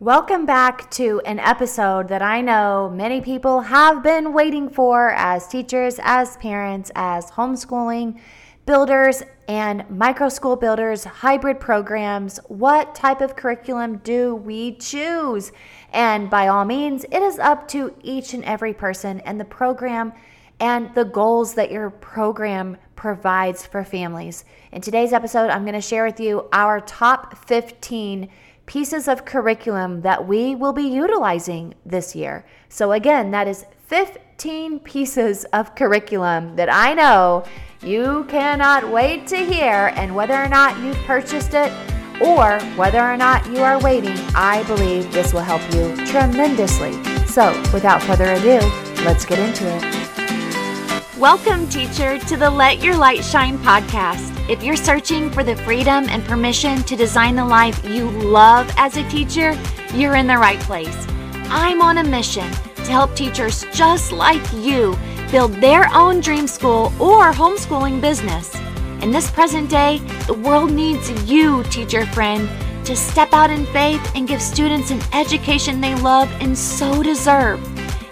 Welcome back to an episode that I know many people have been waiting for as teachers, as parents, as homeschooling builders, and micro school builders, hybrid programs. What type of curriculum do we choose? And by all means, it is up to each and every person and the program and the goals that your program provides for families. In today's episode, I'm going to share with you our top 15 pieces of curriculum that we will be utilizing this year. So, again, that is 15 pieces of curriculum that I know you cannot wait to hear. And whether or not you've purchased it or whether or not you are waiting, I believe this will help you tremendously. So, without further ado, let's get into it. Welcome, teacher, to the Let Your Light Shine podcast. If you're searching for the freedom and permission to design the life you love as a teacher, you're in the right place. I'm on a mission to help teachers just like you build their own dream school or homeschooling business. In this present day, the world needs you, teacher friend, to step out in faith and give students an education they love and so deserve.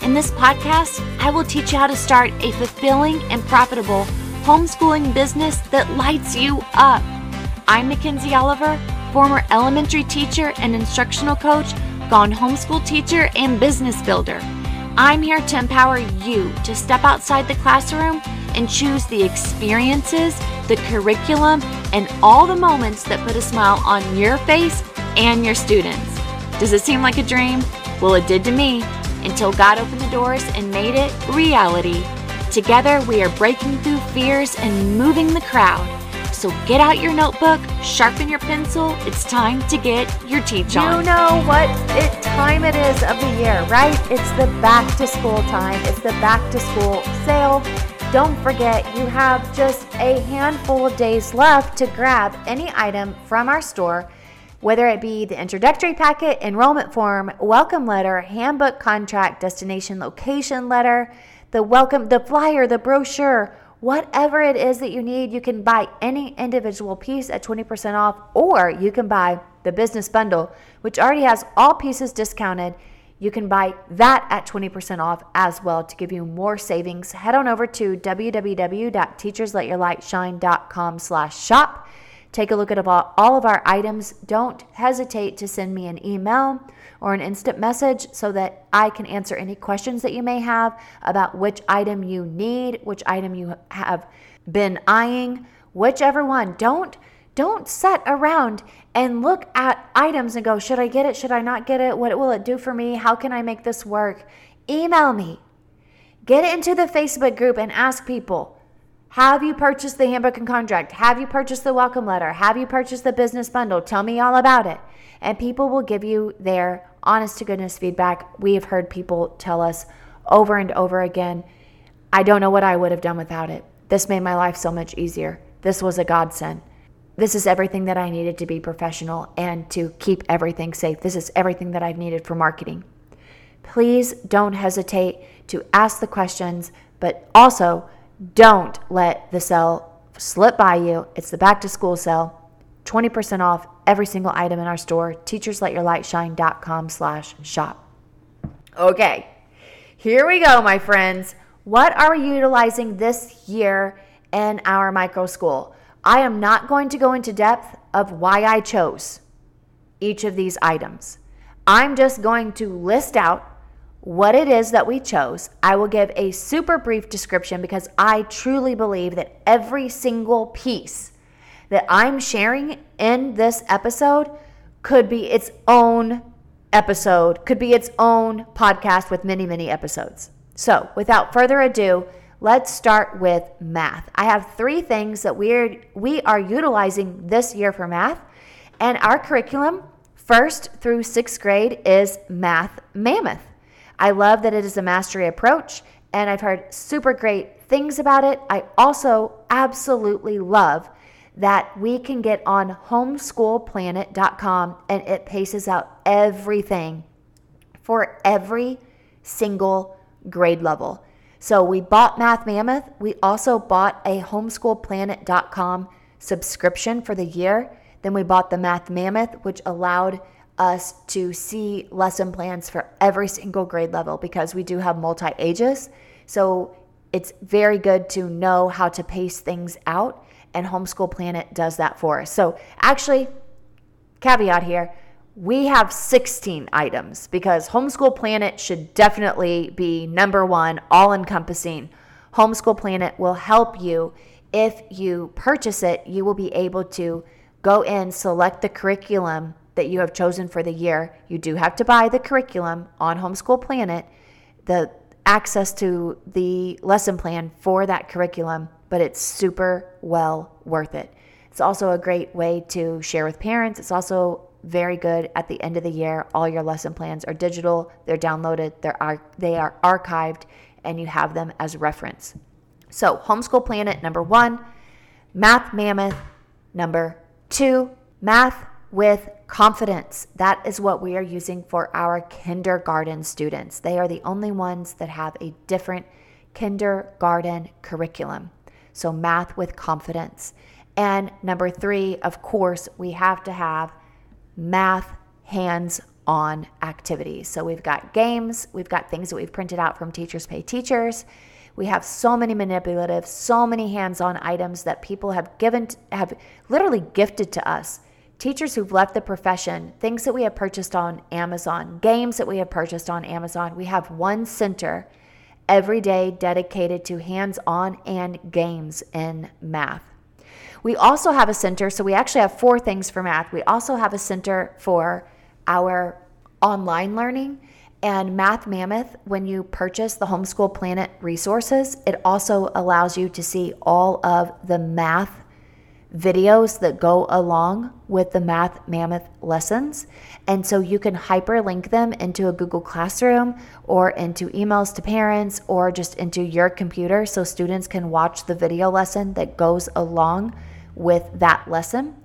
In this podcast, I will teach you how to start a fulfilling and profitable homeschooling business that lights you up. I'm Mackenzie Oliver, former elementary teacher and instructional coach, gone homeschool teacher, and business builder. I'm here to empower you to step outside the classroom and choose the experiences, the curriculum, and all the moments that put a smile on your face and your students. Does it seem like a dream? Well, it did to me until God opened the doors and made it reality. Together, we are breaking through fears and moving the crowd. So get out your notebook, sharpen your pencil. It's time to get your teach on. You know what it time it is of the year, right? It's the back to school time. It's the back to school sale. Don't forget, you have just a handful of days left to grab any item from our store whether it be the introductory packet, enrollment form, welcome letter, handbook contract, destination location letter, the welcome, the flyer, the brochure, whatever it is that you need, you can buy any individual piece at 20% off, or you can buy the business bundle, which already has all pieces discounted. You can buy that at 20% off as well to give you more savings. Head on over to www.teachersletyourlightshine.com slash shop Take a look at all of our items. Don't hesitate to send me an email or an instant message so that I can answer any questions that you may have about which item you need, which item you have been eyeing, whichever one. Don't don't sit around and look at items and go, should I get it? Should I not get it? What will it do for me? How can I make this work? Email me. Get into the Facebook group and ask people. Have you purchased the handbook and contract? Have you purchased the welcome letter? Have you purchased the business bundle? Tell me all about it. And people will give you their honest to goodness feedback. We have heard people tell us over and over again, I don't know what I would have done without it. This made my life so much easier. This was a godsend. This is everything that I needed to be professional and to keep everything safe. This is everything that I've needed for marketing. Please don't hesitate to ask the questions, but also don't let the sale slip by you. It's the back to school sale. 20% off every single item in our store. Teachersletyourlightshine.com slash shop. Okay, here we go, my friends. What are we utilizing this year in our micro school? I am not going to go into depth of why I chose each of these items. I'm just going to list out what it is that we chose. I will give a super brief description because I truly believe that every single piece that I'm sharing in this episode could be its own episode, could be its own podcast with many, many episodes. So, without further ado, let's start with math. I have three things that we're we are utilizing this year for math, and our curriculum, first through sixth grade, is Math Mammoth. I love that it is a mastery approach, and I've heard super great things about it. I also absolutely love that we can get on homeschoolplanet.com and it paces out everything for every single grade level. So we bought Math Mammoth. We also bought a homeschoolplanet.com subscription for the year. Then we bought the Math Mammoth, which allowed us to see lesson plans for every single grade level because we do have multi ages. So it's very good to know how to pace things out, and Homeschool Planet does that for us. So, actually, caveat here we have 16 items because Homeschool Planet should definitely be number one, all encompassing. Homeschool Planet will help you. If you purchase it, you will be able to go in, select the curriculum that you have chosen for the year. You do have to buy the curriculum on Homeschool Planet, the access to the lesson plan for that curriculum, but it's super well worth it. It's also a great way to share with parents. It's also very good at the end of the year. All your lesson plans are digital, they're downloaded, they're ar- they are archived, and you have them as reference. So, Homeschool Planet number one, Math Mammoth number two, Math with confidence. That is what we are using for our kindergarten students. They are the only ones that have a different kindergarten curriculum. So, math with confidence. And number three, of course, we have to have math hands on activities. So we've got games, we've got things that we've printed out from Teachers Pay Teachers. We have so many manipulative, so many hands on items that people have given, have literally gifted to us. Teachers who've left the profession, things that we have purchased on Amazon, games that we have purchased on Amazon. We have one center every day dedicated to hands on and games in math. We also have a center, so we actually have four things for math. We also have a center for our online learning. And Math Mammoth, when you purchase the Homeschool Planet resources, it also allows you to see all of the math videos that go along with the Math Mammoth lessons. And so you can hyperlink them into a Google Classroom or into emails to parents or just into your computer so students can watch the video lesson that goes along with that lesson.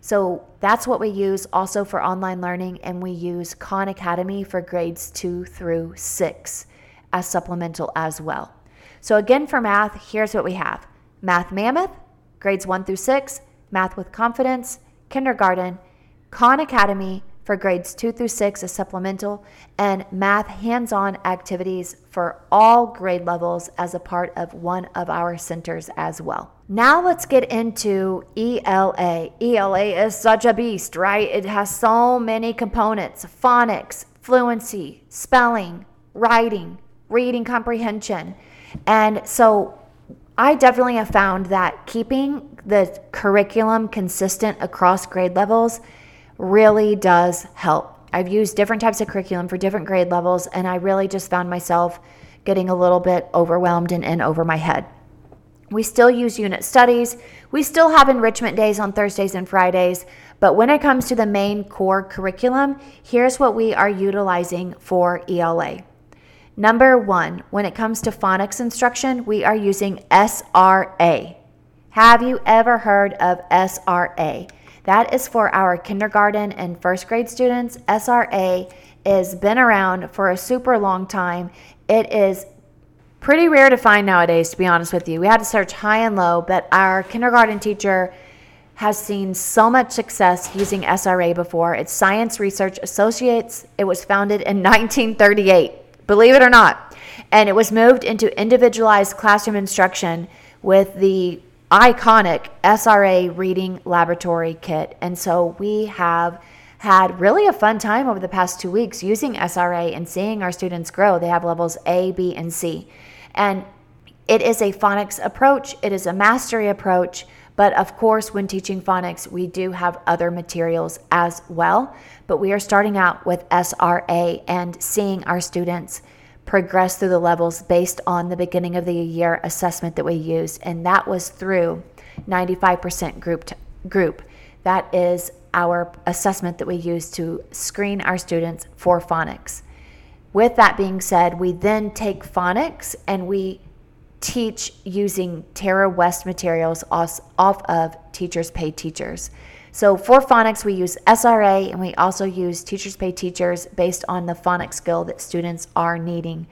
So that's what we use also for online learning, and we use Khan Academy for grades two through six as supplemental as well. So, again, for math, here's what we have Math Mammoth, grades one through six, Math with Confidence, kindergarten, Khan Academy, for grades two through six as supplemental, and math hands on activities for all grade levels as a part of one of our centers as well. Now let's get into ELA. ELA is such a beast, right? It has so many components phonics, fluency, spelling, writing, reading comprehension. And so I definitely have found that keeping the curriculum consistent across grade levels really does help. I've used different types of curriculum for different grade levels, and I really just found myself getting a little bit overwhelmed and in over my head. We still use unit studies. We still have enrichment days on Thursdays and Fridays. But when it comes to the main core curriculum, here's what we are utilizing for ELA. Number one, when it comes to phonics instruction, we are using SRA. Have you ever heard of SRA? That is for our kindergarten and first grade students. SRA has been around for a super long time. It is pretty rare to find nowadays, to be honest with you. We had to search high and low, but our kindergarten teacher has seen so much success using SRA before. It's Science Research Associates. It was founded in 1938, believe it or not. And it was moved into individualized classroom instruction with the iconic SRA reading laboratory kit. And so we have had really a fun time over the past two weeks using SRA and seeing our students grow. They have levels A, B, and C. And it is a phonics approach, it is a mastery approach. But of course, when teaching phonics, we do have other materials as well. But we are starting out with SRA and seeing our students progress through the levels based on the beginning of the year assessment that we used, and that was through 95% group. T- group. That is our assessment that we use to screen our students for phonics. With that being said, we then take phonics and we teach using Tara West materials off of Teachers Pay Teachers. So for phonics, we use SRA and we also use Teachers Pay Teachers based on the phonics skill that students are needing,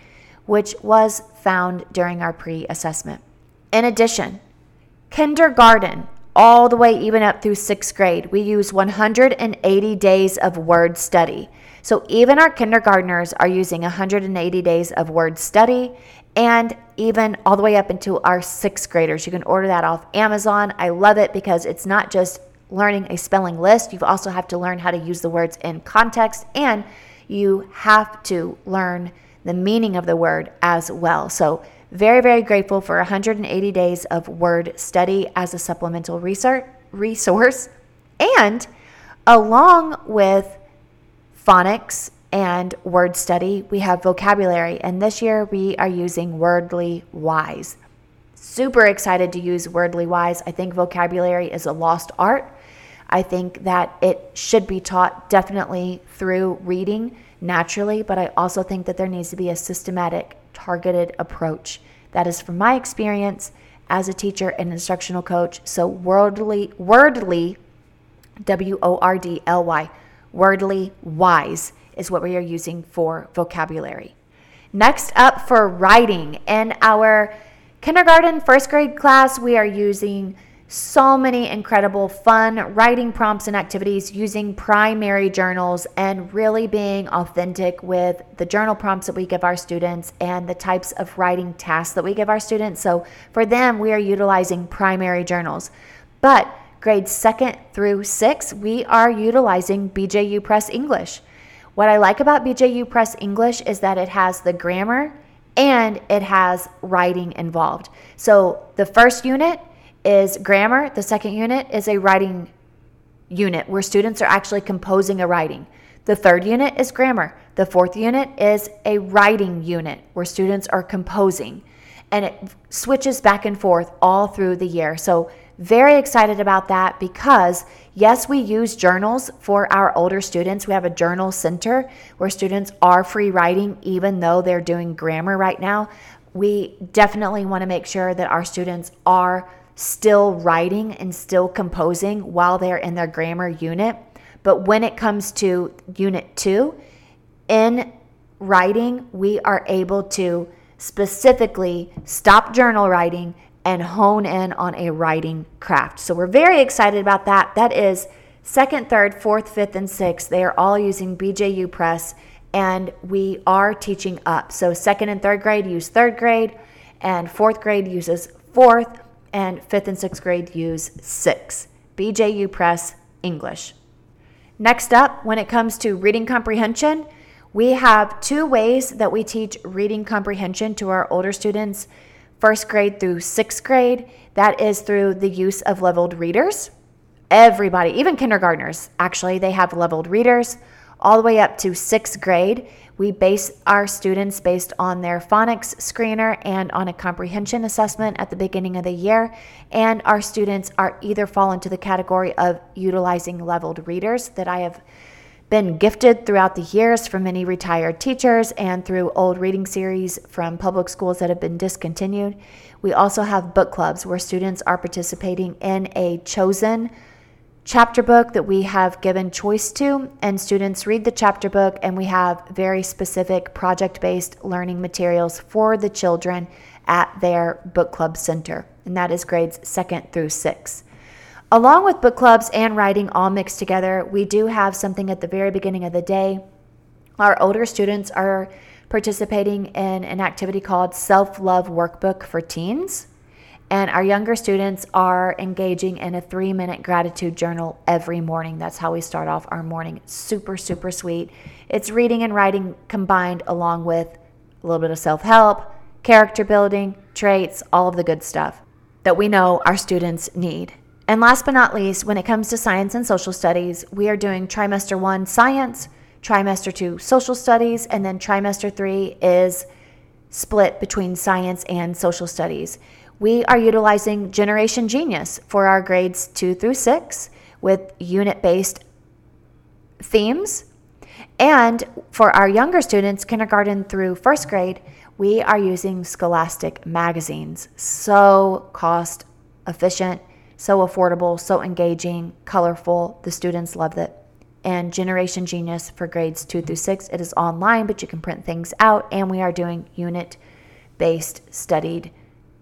which was found during our pre assessment. In addition, kindergarten, all the way even up through sixth grade, we use 180 days of word study. So even our kindergartners are using 180 days of word study and even all the way up into our sixth graders. You can order that off Amazon. I love it because it's not just learning a spelling list, you also have to learn how to use the words in context and you have to learn the meaning of the word as well. So, very, very grateful for 180 days of word study as a supplemental research, resource. And along with phonics and word study, we have vocabulary. And this year we are using Wordly Wise. Super excited to use Wordly Wise. I think vocabulary is a lost art. I think that it should be taught definitely through reading naturally, but I also think that there needs to be a systematic, targeted approach. That is from my experience as a teacher and instructional coach. So, wordly, wordly, W O R D L Y, wordly wise is what we are using for vocabulary. Next up for writing, in our kindergarten, first grade class, we are using so many incredible fun writing prompts and activities using primary journals and really being authentic with the journal prompts that we give our students and the types of writing tasks that we give our students. So for them, we are utilizing primary journals. But grades second through six, we are utilizing BJU Press English. What I like about BJU Press English is that it has the grammar and it has writing involved. So the first unit, is grammar. The second unit is a writing unit where students are actually composing a writing. The third unit is grammar. The fourth unit is a writing unit where students are composing. And it switches back and forth all through the year. So, very excited about that because, yes, we use journals for our older students. We have a journal center where students are free writing, even though they're doing grammar right now. We definitely want to make sure that our students are still writing and still composing while they're in their grammar unit. But when it comes to unit two, in writing, we are able to specifically stop journal writing and hone in on a writing craft. So we're very excited about that. That is second, third, fourth, fifth, and sixth. They are all using BJU Press, and we are teaching up. So second and third grade use third grade, and fourth grade uses fourth and fifth and sixth grade use six. BJU Press English. Next up, when it comes to reading comprehension, we have two ways that we teach reading comprehension to our older students, first grade through sixth grade. That is through the use of leveled readers. Everybody, even kindergartners, actually, they have leveled readers all the way up to sixth grade. We base our students based on their phonics screener and on a comprehension assessment at the beginning of the year. And our students are either fall into the category of utilizing leveled readers that I have been gifted throughout the years from many retired teachers and through old reading series from public schools that have been discontinued. We also have book clubs where students are participating in a chosen chapter book that we have given choice to, and students read the chapter book, and we have very specific project based learning materials for the children at their book club center, and that is grades second through six. Along with book clubs and writing all mixed together, we do have something at the very beginning of the day. Our older students are participating in an activity called Self Love Workbook for Teens. And our younger students are engaging in a three minute gratitude journal every morning. That's how we start off our morning. super, super sweet. It's reading and writing combined along with a little bit of self help, character building, traits, all of the good stuff that we know our students need. And last but not least, when it comes to science and social studies, we are doing trimester one science, trimester two social studies, and then trimester three is split between science and social studies we are utilizing Generation Genius for our grades two through six with unit based themes. And for our younger students, kindergarten through first grade, we are using Scholastic magazines. So cost efficient, so affordable, so engaging, colorful. The students loved it. And Generation Genius for grades two through six, it is online, but you can print things out. And we are doing unit based studied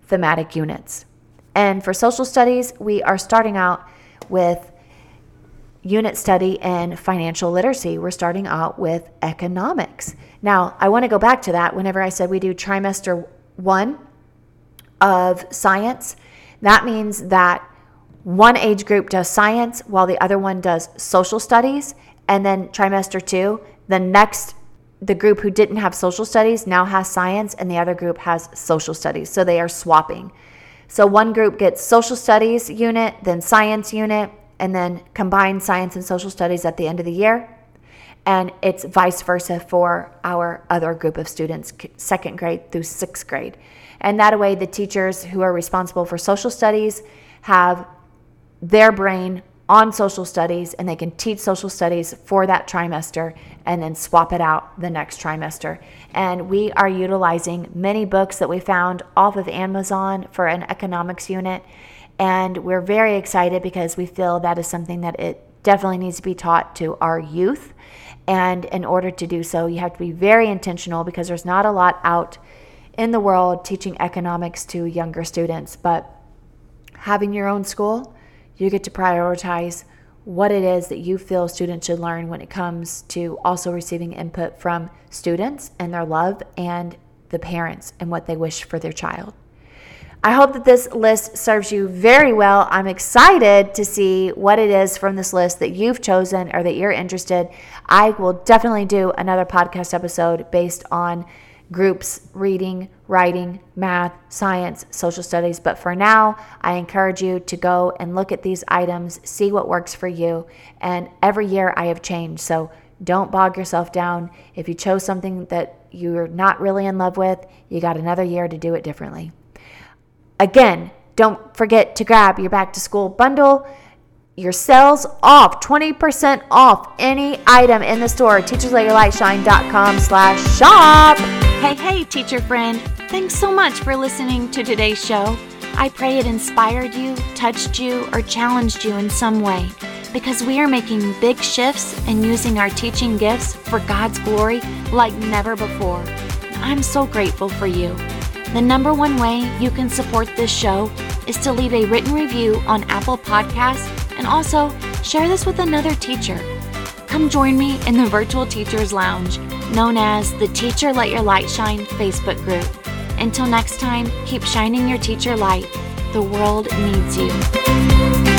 thematic units. And for social studies, we are starting out with unit study and financial literacy. We're starting out with economics. Now, I want to go back to that whenever I said we do trimester one of science. That means that one age group does science while the other one does social studies. And then trimester two, the next the group who didn't have social studies now has science and the other group has social studies. So they are swapping. So one group gets social studies unit, then science unit, and then combined science and social studies at the end of the year. And it's vice versa for our other group of students, second grade through sixth grade. And that way, the teachers who are responsible for social studies have their brain on social studies and they can teach social studies for that trimester and then swap it out the next trimester. And we are utilizing many books that we found off of Amazon for an economics unit. And we're very excited because we feel that is something that it definitely needs to be taught to our youth. And in order to do so, you have to be very intentional because there's not a lot out in the world teaching economics to younger students. But having your own school, you get to prioritize what it is that you feel students should learn when it comes to also receiving input from students and their love and the parents and what they wish for their child. I hope that this list serves you very well. I'm excited to see what it is from this list that you've chosen or that you're interested. I will definitely do another podcast episode based on groups reading, writing, math, science, social studies. But for now, I encourage you to go and look at these items, see what works for you. And every year I have changed. So don't bog yourself down. If you chose something that you're not really in love with, you got another year to do it differently. Again, don't forget to grab your back to school bundle your sales off 20% off any item in the store. Teachersletyourlightshine.com slash shop. Hey hey teacher friend. Thanks so much for listening to today's show. I pray it inspired you touched you or challenged you in some way because we are making big shifts and using our teaching gifts for god's glory like never before. I'm so grateful for you. The number one way you can support this show is to leave a written review on apple podcasts and also, share this with another teacher. Come join me in the Virtual Teachers Lounge, known as the Teacher Let Your Light Shine Facebook group. Until next time, keep shining your teacher light. The world needs you.